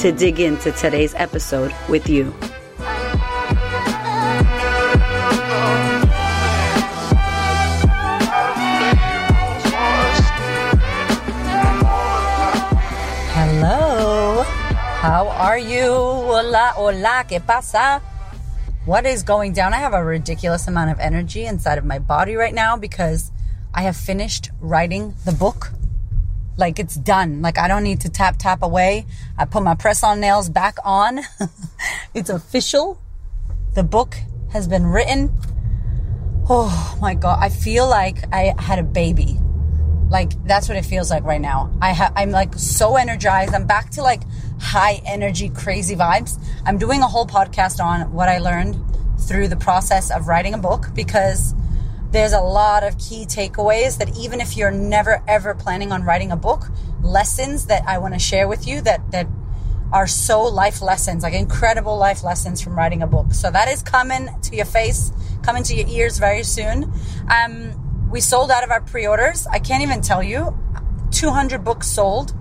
to dig into today's episode with you. Hello, how are you? Hola, hola, ¿qué pasa? What is going down? I have a ridiculous amount of energy inside of my body right now because I have finished writing the book. Like it's done. Like I don't need to tap tap away. I put my press on nails back on. it's official. The book has been written. Oh my god, I feel like I had a baby. Like that's what it feels like right now. I ha- I'm like so energized. I'm back to like high energy, crazy vibes. I'm doing a whole podcast on what I learned through the process of writing a book because there's a lot of key takeaways that even if you're never ever planning on writing a book, lessons that I want to share with you that that are so life lessons, like incredible life lessons from writing a book. So that is coming to your face, coming to your ears very soon. Um, we sold out of our pre-orders. I can't even tell you. 200 books sold.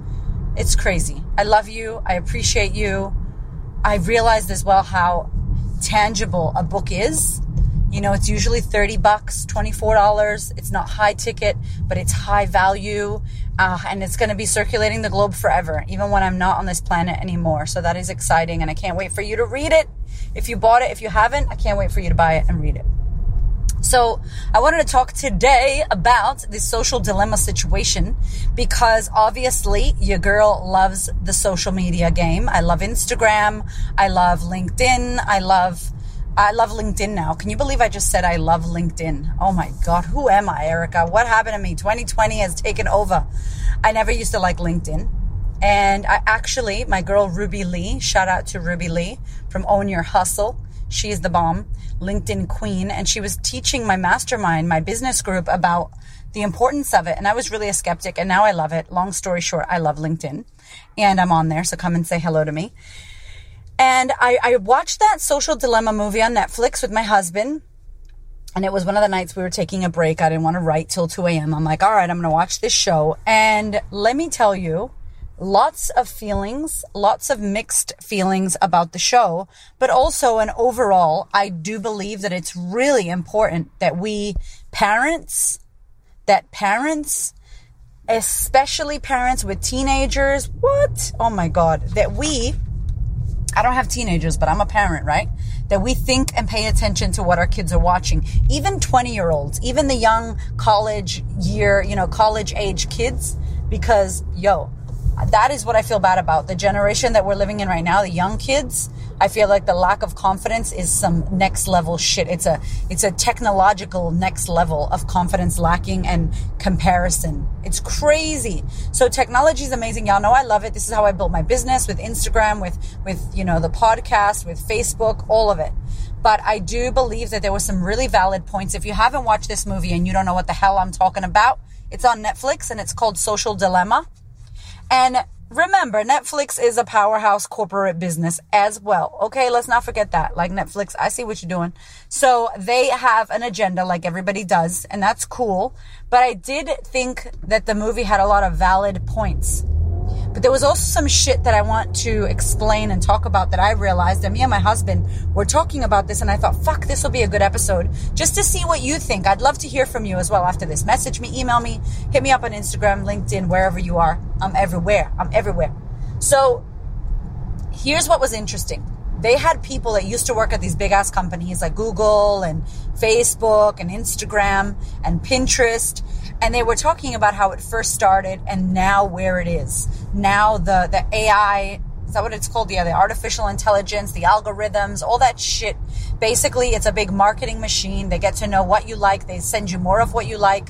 It's crazy. I love you. I appreciate you. I realized as well how tangible a book is. You know, it's usually 30 bucks, $24. It's not high ticket, but it's high value. Uh, and it's going to be circulating the globe forever, even when I'm not on this planet anymore. So that is exciting. And I can't wait for you to read it. If you bought it, if you haven't, I can't wait for you to buy it and read it. So I wanted to talk today about the social dilemma situation because obviously your girl loves the social media game. I love Instagram. I love LinkedIn. I love I love LinkedIn now. Can you believe I just said I love LinkedIn? Oh my God, who am I, Erica? What happened to me? 2020 has taken over. I never used to like LinkedIn. And I actually, my girl Ruby Lee, shout out to Ruby Lee from Own Your Hustle. She's the bomb, LinkedIn queen. And she was teaching my mastermind, my business group about the importance of it. And I was really a skeptic and now I love it. Long story short, I love LinkedIn and I'm on there. So come and say hello to me. And I, I watched that social dilemma movie on Netflix with my husband. And it was one of the nights we were taking a break. I didn't want to write till 2 a.m. I'm like, all right, I'm going to watch this show. And let me tell you, lots of feelings, lots of mixed feelings about the show, but also an overall, I do believe that it's really important that we parents, that parents, especially parents with teenagers, what? Oh my God, that we, I don't have teenagers, but I'm a parent, right? That we think and pay attention to what our kids are watching. Even 20 year olds, even the young college year, you know, college age kids, because yo, that is what I feel bad about. The generation that we're living in right now, the young kids, I feel like the lack of confidence is some next level shit. It's a it's a technological next level of confidence lacking and comparison. It's crazy. So technology is amazing. Y'all know I love it. This is how I built my business with Instagram, with with you know the podcast, with Facebook, all of it. But I do believe that there were some really valid points. If you haven't watched this movie and you don't know what the hell I'm talking about, it's on Netflix and it's called Social Dilemma. And remember, Netflix is a powerhouse corporate business as well. Okay, let's not forget that. Like Netflix, I see what you're doing. So they have an agenda like everybody does, and that's cool. But I did think that the movie had a lot of valid points. But there was also some shit that I want to explain and talk about that I realized. And me and my husband were talking about this, and I thought, fuck, this will be a good episode just to see what you think. I'd love to hear from you as well after this. Message me, email me, hit me up on Instagram, LinkedIn, wherever you are. I'm everywhere. I'm everywhere. So here's what was interesting. They had people that used to work at these big ass companies like Google and Facebook and Instagram and Pinterest and they were talking about how it first started and now where it is. Now the the AI is that what it's called? Yeah, the artificial intelligence, the algorithms, all that shit. Basically, it's a big marketing machine. They get to know what you like. They send you more of what you like.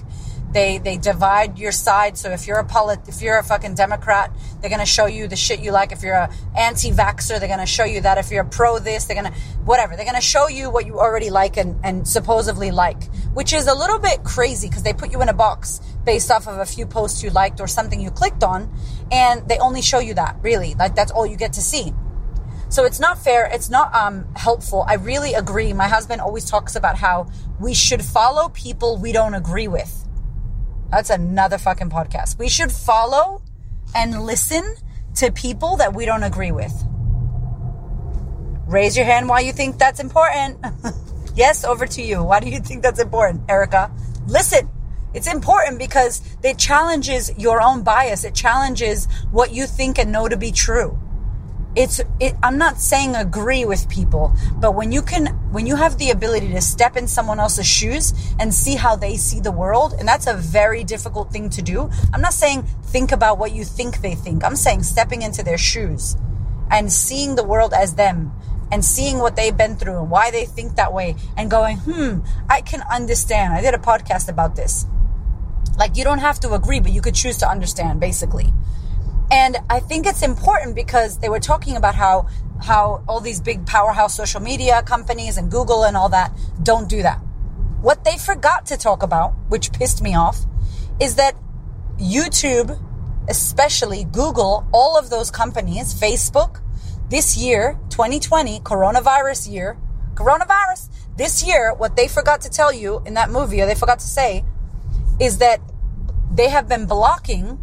They they divide your side. So if you're a polit- if you're a fucking Democrat, they're gonna show you the shit you like. If you're a anti-vaxxer, they're gonna show you that. If you're pro this, they're gonna whatever. They're gonna show you what you already like and, and supposedly like, which is a little bit crazy because they put you in a box based off of a few posts you liked or something you clicked on, and they only show you that. Really, like that's all you get to see. So it's not fair. It's not um, helpful. I really agree. My husband always talks about how we should follow people we don't agree with. That's another fucking podcast. We should follow and listen to people that we don't agree with. Raise your hand why you think that's important. yes, over to you. Why do you think that's important, Erica? Listen. It's important because it challenges your own bias. It challenges what you think and know to be true it's it, i'm not saying agree with people but when you can when you have the ability to step in someone else's shoes and see how they see the world and that's a very difficult thing to do i'm not saying think about what you think they think i'm saying stepping into their shoes and seeing the world as them and seeing what they've been through and why they think that way and going hmm i can understand. I did a podcast about this. Like you don't have to agree but you could choose to understand basically. And I think it's important because they were talking about how how all these big powerhouse social media companies and Google and all that don't do that. What they forgot to talk about, which pissed me off, is that YouTube, especially Google, all of those companies, Facebook, this year, 2020, coronavirus year, coronavirus, this year, what they forgot to tell you in that movie, or they forgot to say, is that they have been blocking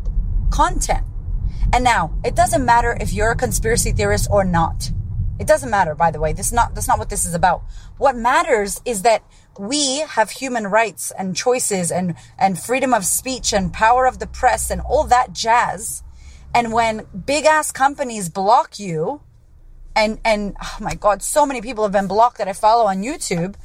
content and now, it doesn't matter if you're a conspiracy theorist or not. It doesn't matter, by the way. This is not, that's not what this is about. What matters is that we have human rights and choices and, and freedom of speech and power of the press and all that jazz. And when big ass companies block you, and, and oh my God, so many people have been blocked that I follow on YouTube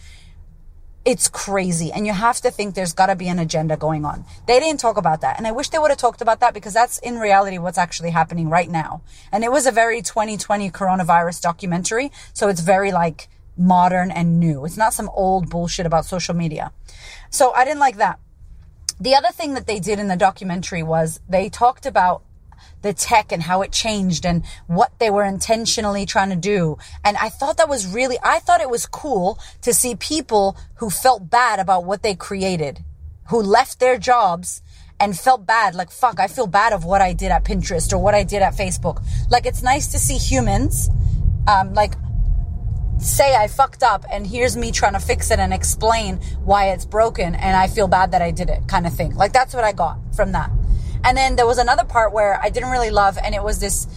it's crazy. And you have to think there's got to be an agenda going on. They didn't talk about that. And I wish they would have talked about that because that's in reality what's actually happening right now. And it was a very 2020 coronavirus documentary. So it's very like modern and new. It's not some old bullshit about social media. So I didn't like that. The other thing that they did in the documentary was they talked about the tech and how it changed and what they were intentionally trying to do. And I thought that was really, I thought it was cool to see people who felt bad about what they created, who left their jobs and felt bad. Like, fuck, I feel bad of what I did at Pinterest or what I did at Facebook. Like, it's nice to see humans, um, like, say I fucked up and here's me trying to fix it and explain why it's broken and I feel bad that I did it kind of thing. Like that's what I got from that. And then there was another part where I didn't really love, and it was this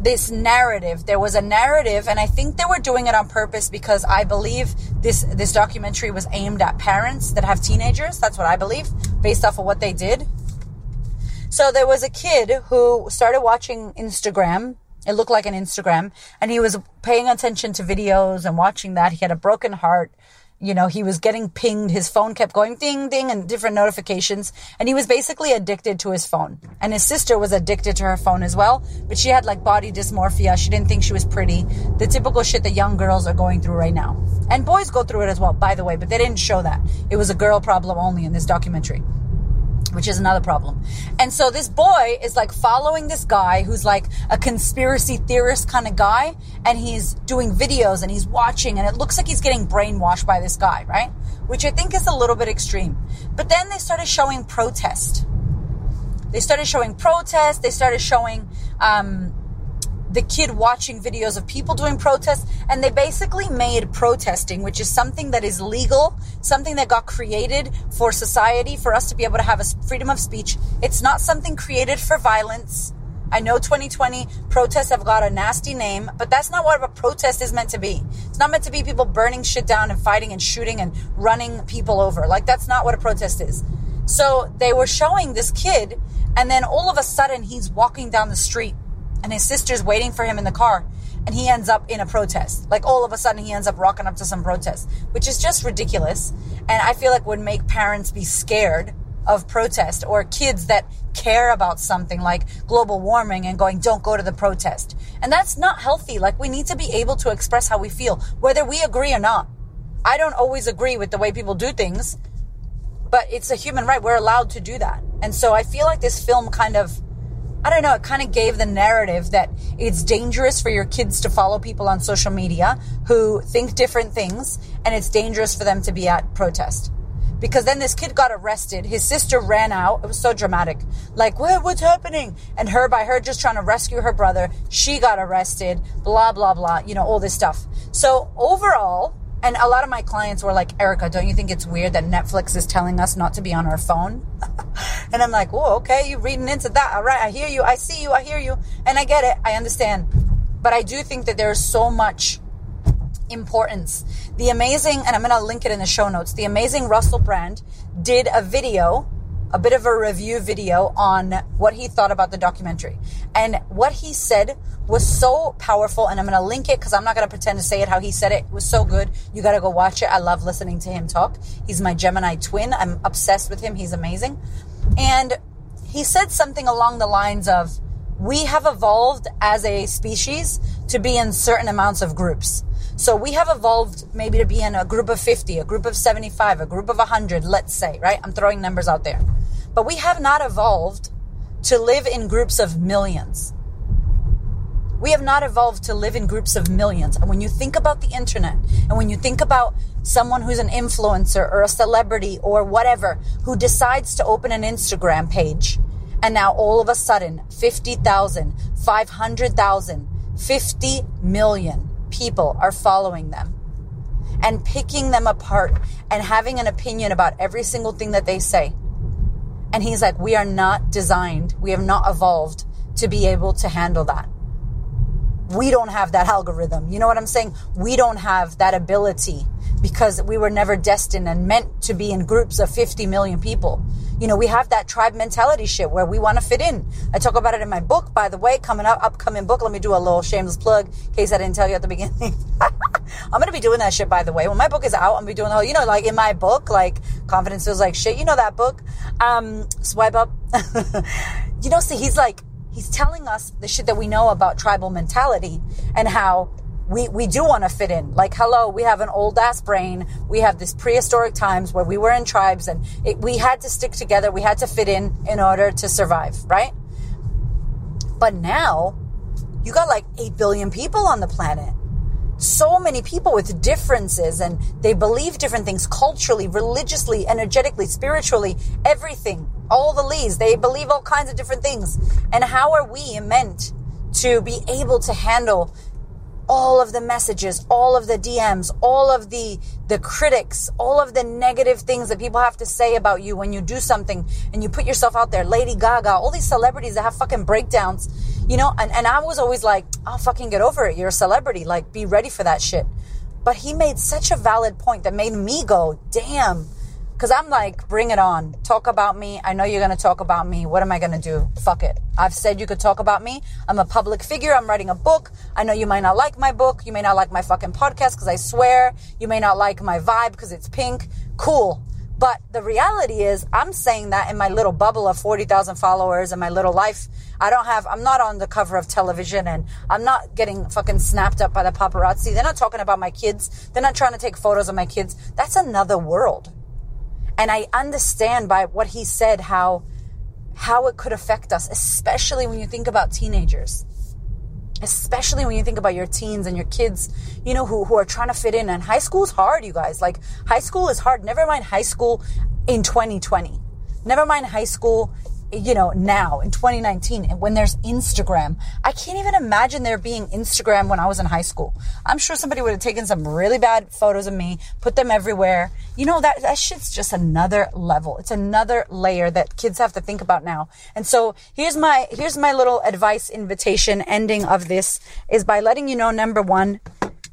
this narrative. There was a narrative, and I think they were doing it on purpose because I believe this this documentary was aimed at parents that have teenagers. That's what I believe, based off of what they did. So there was a kid who started watching Instagram. It looked like an Instagram, and he was paying attention to videos and watching that. He had a broken heart you know, he was getting pinged. His phone kept going ding, ding, and different notifications. And he was basically addicted to his phone. And his sister was addicted to her phone as well. But she had like body dysmorphia. She didn't think she was pretty. The typical shit that young girls are going through right now. And boys go through it as well, by the way, but they didn't show that. It was a girl problem only in this documentary which is another problem. And so this boy is like following this guy who's like a conspiracy theorist kind of guy, and he's doing videos and he's watching, and it looks like he's getting brainwashed by this guy, right? Which I think is a little bit extreme. But then they started showing protest. They started showing protest. They started showing um, the kid watching videos of people doing protests and they basically made protesting which is something that is legal something that got created for society for us to be able to have a freedom of speech it's not something created for violence I know 2020 protests have got a nasty name, but that's not what a protest is meant to be. It's not meant to be people burning shit down and fighting and shooting and running people over. Like, that's not what a protest is. So they were showing this kid, and then all of a sudden he's walking down the street and his sister's waiting for him in the car and he ends up in a protest. Like all of a sudden he ends up rocking up to some protest, which is just ridiculous. And I feel like would make parents be scared of protest or kids that care about something like global warming and going, don't go to the protest. And that's not healthy. Like we need to be able to express how we feel, whether we agree or not. I don't always agree with the way people do things, but it's a human right. We're allowed to do that. And so I feel like this film kind of, I don't know, it kind of gave the narrative that it's dangerous for your kids to follow people on social media who think different things, and it's dangerous for them to be at protest. Because then this kid got arrested. His sister ran out. It was so dramatic. Like, what, what's happening? And her, by her just trying to rescue her brother, she got arrested, blah, blah, blah, you know, all this stuff. So overall, and a lot of my clients were like, Erica, don't you think it's weird that Netflix is telling us not to be on our phone? and I'm like, oh, okay, you're reading into that. All right, I hear you. I see you. I hear you. And I get it. I understand. But I do think that there's so much importance. The amazing, and I'm going to link it in the show notes, the amazing Russell Brand did a video a bit of a review video on what he thought about the documentary. And what he said was so powerful, and I'm going to link it because I'm not going to pretend to say it how he said it. It was so good. You got to go watch it. I love listening to him talk. He's my Gemini twin. I'm obsessed with him. He's amazing. And he said something along the lines of, we have evolved as a species to be in certain amounts of groups. So we have evolved maybe to be in a group of 50, a group of 75, a group of 100, let's say, right? I'm throwing numbers out there. But we have not evolved to live in groups of millions. We have not evolved to live in groups of millions. And when you think about the internet and when you think about someone who's an influencer or a celebrity or whatever who decides to open an Instagram page and now all of a sudden 50,000, 500,000, 50 million people are following them and picking them apart and having an opinion about every single thing that they say. And he's like, we are not designed, we have not evolved to be able to handle that. We don't have that algorithm. You know what I'm saying? We don't have that ability because we were never destined and meant to be in groups of 50 million people. You know, we have that tribe mentality shit where we want to fit in. I talk about it in my book, by the way, coming up, upcoming book. Let me do a little shameless plug in case I didn't tell you at the beginning. I'm going to be doing that shit, by the way. When my book is out, I'm going to be doing the whole, you know, like in my book, like confidence feels like shit. You know that book? Um, swipe up. you know, see, he's like, he's telling us the shit that we know about tribal mentality and how we, we do want to fit in. Like, hello, we have an old ass brain. We have this prehistoric times where we were in tribes and it, we had to stick together. We had to fit in in order to survive, right? But now you got like 8 billion people on the planet. So many people with differences and they believe different things culturally, religiously, energetically, spiritually, everything. All the leads, they believe all kinds of different things. And how are we meant to be able to handle all of the messages, all of the DMs, all of the the critics, all of the negative things that people have to say about you when you do something and you put yourself out there. Lady Gaga, all these celebrities that have fucking breakdowns, you know, and, and I was always like, I'll fucking get over it. You're a celebrity. Like, be ready for that shit. But he made such a valid point that made me go, damn Cause I'm like, bring it on. Talk about me. I know you're going to talk about me. What am I going to do? Fuck it. I've said you could talk about me. I'm a public figure. I'm writing a book. I know you might not like my book. You may not like my fucking podcast because I swear. You may not like my vibe because it's pink. Cool. But the reality is, I'm saying that in my little bubble of 40,000 followers and my little life. I don't have, I'm not on the cover of television and I'm not getting fucking snapped up by the paparazzi. They're not talking about my kids. They're not trying to take photos of my kids. That's another world. And I understand by what he said how how it could affect us, especially when you think about teenagers. Especially when you think about your teens and your kids, you know, who, who are trying to fit in. And high school is hard, you guys. Like, high school is hard. Never mind high school in 2020. Never mind high school you know, now in 2019 and when there's Instagram. I can't even imagine there being Instagram when I was in high school. I'm sure somebody would have taken some really bad photos of me, put them everywhere. You know, that, that shit's just another level. It's another layer that kids have to think about now. And so here's my, here's my little advice invitation ending of this is by letting you know, number one,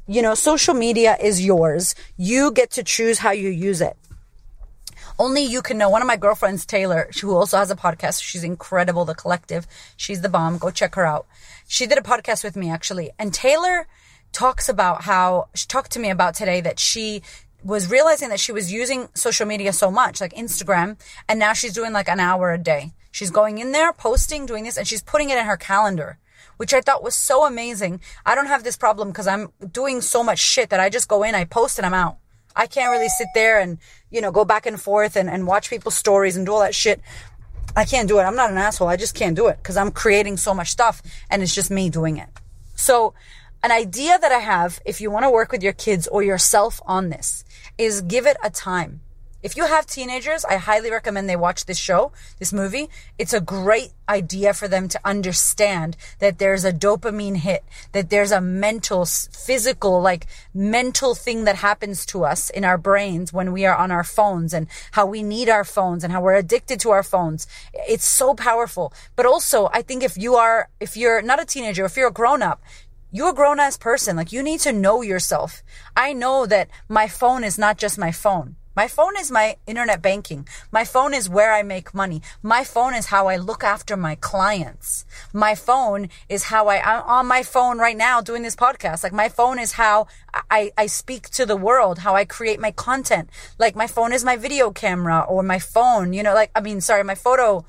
you know, social media is yours. You get to choose how you use it. Only you can know. One of my girlfriends, Taylor, who also has a podcast, she's incredible, The Collective. She's the bomb. Go check her out. She did a podcast with me, actually. And Taylor talks about how, she talked to me about today that she was realizing that she was using social media so much, like Instagram, and now she's doing like an hour a day. She's going in there, posting, doing this, and she's putting it in her calendar which I thought was so amazing. I don't have this problem because I'm doing so much shit that I just go in, I post, and I'm out. I can't really sit there and, you know, go back and forth and, and watch people's stories and do all that shit. I can't do it. I'm not an asshole. I just can't do it because I'm creating so much stuff and it's just me doing it. So an idea that I have, if you want to work with your kids or yourself on this, is give it a time. If you have teenagers, I highly recommend they watch this show, this movie. It's a great idea for them to understand that there's a dopamine hit, that there's a mental, physical, like mental thing that happens to us in our brains when we are on our phones and how we need our phones and how we're addicted to our phones. It's so powerful. But also, I think if you are, if you're not a teenager, if you're a grown up, you're a grown ass person. Like you need to know yourself. I know that my phone is not just my phone. My phone is my internet banking. My phone is where I make money. My phone is how I look after my clients. My phone is how I, I'm on my phone right now doing this podcast. Like my phone is how I, I speak to the world, how I create my content. Like my phone is my video camera or my phone, you know, like, I mean, sorry, my photo,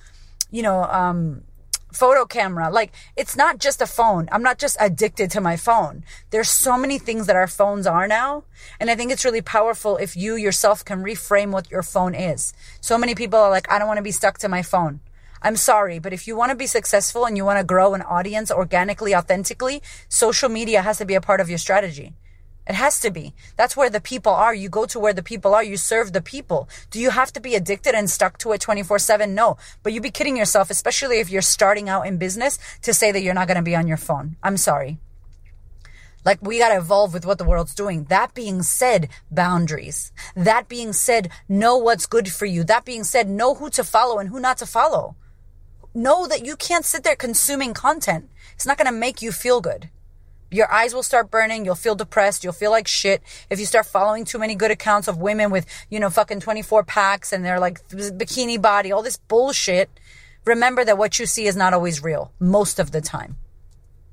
you know, um, photo camera. Like it's not just a phone. I'm not just addicted to my phone. There's so many things that our phones are now. And I think it's really powerful if you yourself can reframe what your phone is. So many people are like, I don't want to be stuck to my phone. I'm sorry, but if you want to be successful and you want to grow an audience organically, authentically, social media has to be a part of your strategy. It has to be. That's where the people are. You go to where the people are. You serve the people. Do you have to be addicted and stuck to it 24 7? No. But you'd be kidding yourself, especially if you're starting out in business to say that you're not going to be on your phone. I'm sorry. Like we got to evolve with what the world's doing. That being said, boundaries. That being said, know what's good for you. That being said, know who to follow and who not to follow. Know that you can't sit there consuming content. It's not going to make you feel good. Your eyes will start burning. You'll feel depressed. You'll feel like shit. If you start following too many good accounts of women with, you know, fucking 24 packs and they're like bikini body, all this bullshit, remember that what you see is not always real most of the time.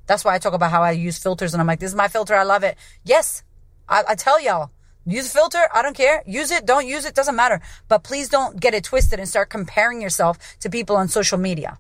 That's why I talk about how I use filters and I'm like, this is my filter. I love it. Yes. I, I tell y'all, use a filter. I don't care. Use it. Don't use it. Doesn't matter. But please don't get it twisted and start comparing yourself to people on social media.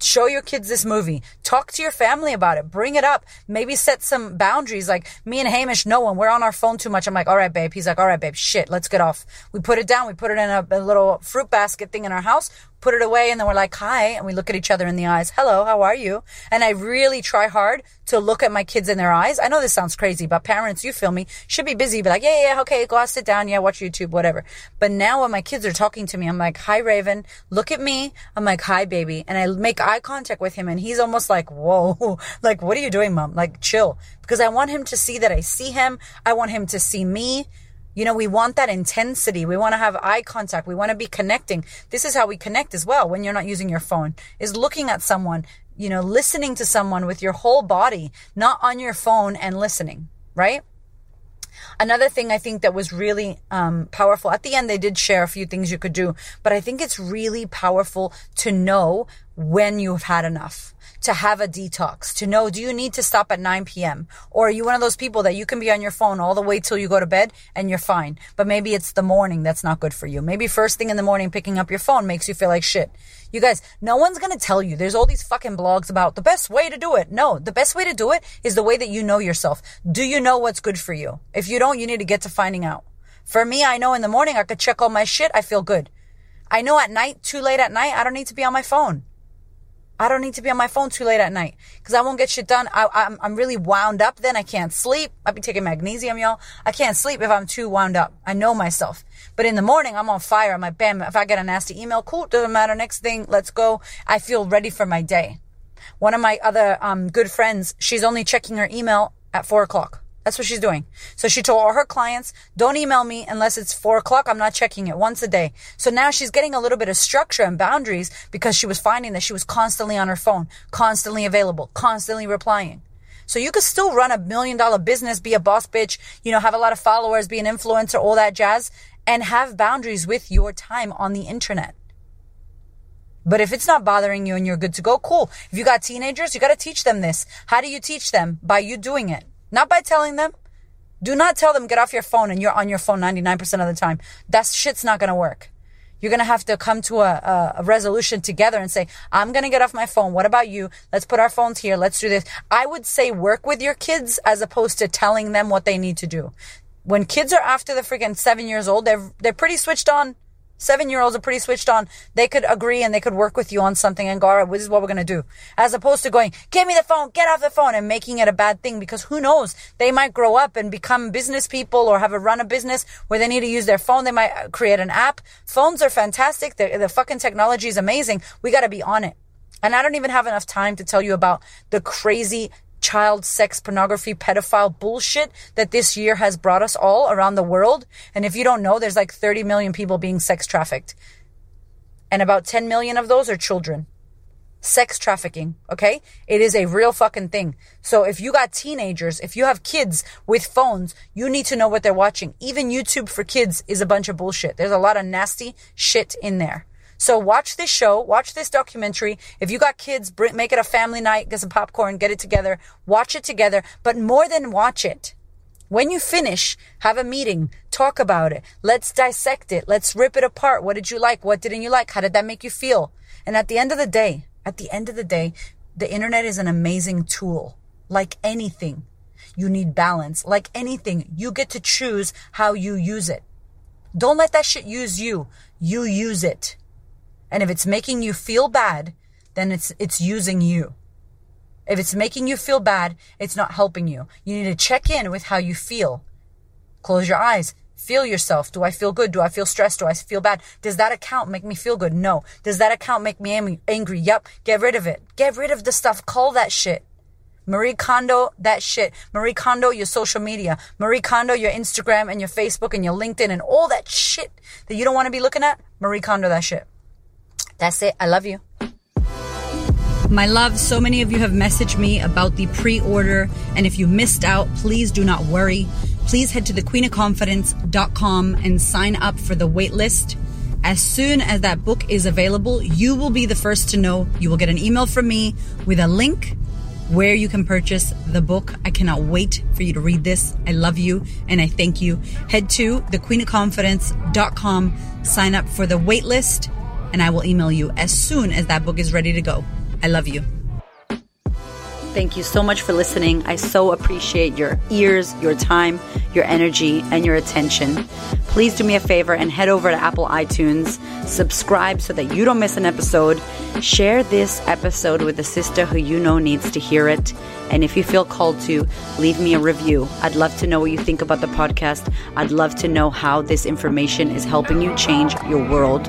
Show your kids this movie. Talk to your family about it. Bring it up. Maybe set some boundaries. Like me and Hamish no one. we're on our phone too much. I'm like, all right, babe. He's like, all right, babe. Shit, let's get off. We put it down. We put it in a, a little fruit basket thing in our house put it away and then we're like, hi. And we look at each other in the eyes. Hello. How are you? And I really try hard to look at my kids in their eyes. I know this sounds crazy, but parents, you feel me, should be busy. Be like, yeah, yeah, okay, go out, sit down. Yeah, watch YouTube, whatever. But now when my kids are talking to me, I'm like, hi, Raven, look at me. I'm like, hi, baby. And I make eye contact with him and he's almost like, whoa, like, what are you doing, mom? Like, chill. Because I want him to see that I see him. I want him to see me. You know, we want that intensity. We want to have eye contact. We want to be connecting. This is how we connect as well when you're not using your phone is looking at someone, you know, listening to someone with your whole body, not on your phone and listening, right? Another thing I think that was really um, powerful at the end, they did share a few things you could do, but I think it's really powerful to know when you've had enough to have a detox, to know do you need to stop at 9 p.m. or are you one of those people that you can be on your phone all the way till you go to bed and you're fine. But maybe it's the morning that's not good for you. Maybe first thing in the morning picking up your phone makes you feel like shit. You guys, no one's going to tell you. There's all these fucking blogs about the best way to do it. No, the best way to do it is the way that you know yourself. Do you know what's good for you? If you don't, you need to get to finding out. For me, I know in the morning I could check all my shit. I feel good. I know at night, too late at night, I don't need to be on my phone. I don't need to be on my phone too late at night because I won't get shit done. I, I'm, I'm really wound up then. I can't sleep. I'll be taking magnesium, y'all. I can't sleep if I'm too wound up. I know myself. But in the morning, I'm on fire. I'm like, bam, if I get a nasty email, cool, doesn't matter. Next thing, let's go. I feel ready for my day. One of my other um, good friends, she's only checking her email at four o'clock. That's what she's doing. So she told all her clients, don't email me unless it's four o'clock. I'm not checking it once a day. So now she's getting a little bit of structure and boundaries because she was finding that she was constantly on her phone, constantly available, constantly replying. So you could still run a million dollar business, be a boss bitch, you know, have a lot of followers, be an influencer, all that jazz, and have boundaries with your time on the internet. But if it's not bothering you and you're good to go, cool. If you got teenagers, you got to teach them this. How do you teach them? By you doing it. Not by telling them. Do not tell them get off your phone and you're on your phone 99% of the time. That shit's not going to work. You're going to have to come to a, a, a resolution together and say, I'm going to get off my phone. What about you? Let's put our phones here. Let's do this. I would say work with your kids as opposed to telling them what they need to do. When kids are after the freaking seven years old, they're, they're pretty switched on. Seven year olds are pretty switched on. They could agree and they could work with you on something and go, all right, this is what we're going to do. As opposed to going, give me the phone, get off the phone and making it a bad thing because who knows? They might grow up and become business people or have a run a business where they need to use their phone. They might uh, create an app. Phones are fantastic. The, the fucking technology is amazing. We got to be on it. And I don't even have enough time to tell you about the crazy child sex pornography pedophile bullshit that this year has brought us all around the world. And if you don't know, there's like 30 million people being sex trafficked. And about 10 million of those are children. Sex trafficking, okay? It is a real fucking thing. So if you got teenagers, if you have kids with phones, you need to know what they're watching. Even YouTube for kids is a bunch of bullshit. There's a lot of nasty shit in there. So watch this show, watch this documentary. If you got kids, bring, make it a family night, get some popcorn, get it together, watch it together. But more than watch it, when you finish, have a meeting, talk about it. Let's dissect it. Let's rip it apart. What did you like? What didn't you like? How did that make you feel? And at the end of the day, at the end of the day, the internet is an amazing tool. Like anything, you need balance. Like anything, you get to choose how you use it. Don't let that shit use you. You use it. And if it's making you feel bad, then it's, it's using you. If it's making you feel bad, it's not helping you. You need to check in with how you feel. Close your eyes. Feel yourself. Do I feel good? Do I feel stressed? Do I feel bad? Does that account make me feel good? No. Does that account make me angry? Yep. Get rid of it. Get rid of the stuff. Call that shit. Marie Kondo, that shit. Marie Kondo, your social media. Marie Kondo, your Instagram and your Facebook and your LinkedIn and all that shit that you don't want to be looking at. Marie Kondo, that shit. That's it. I love you. My love, so many of you have messaged me about the pre order, and if you missed out, please do not worry. Please head to thequeenofconfidence.com and sign up for the waitlist. As soon as that book is available, you will be the first to know. You will get an email from me with a link where you can purchase the book. I cannot wait for you to read this. I love you and I thank you. Head to thequeenofconfidence.com, sign up for the waitlist and I will email you as soon as that book is ready to go. I love you. Thank you so much for listening. I so appreciate your ears, your time, your energy, and your attention. Please do me a favor and head over to Apple iTunes, subscribe so that you don't miss an episode. Share this episode with a sister who you know needs to hear it. And if you feel called to, leave me a review. I'd love to know what you think about the podcast. I'd love to know how this information is helping you change your world.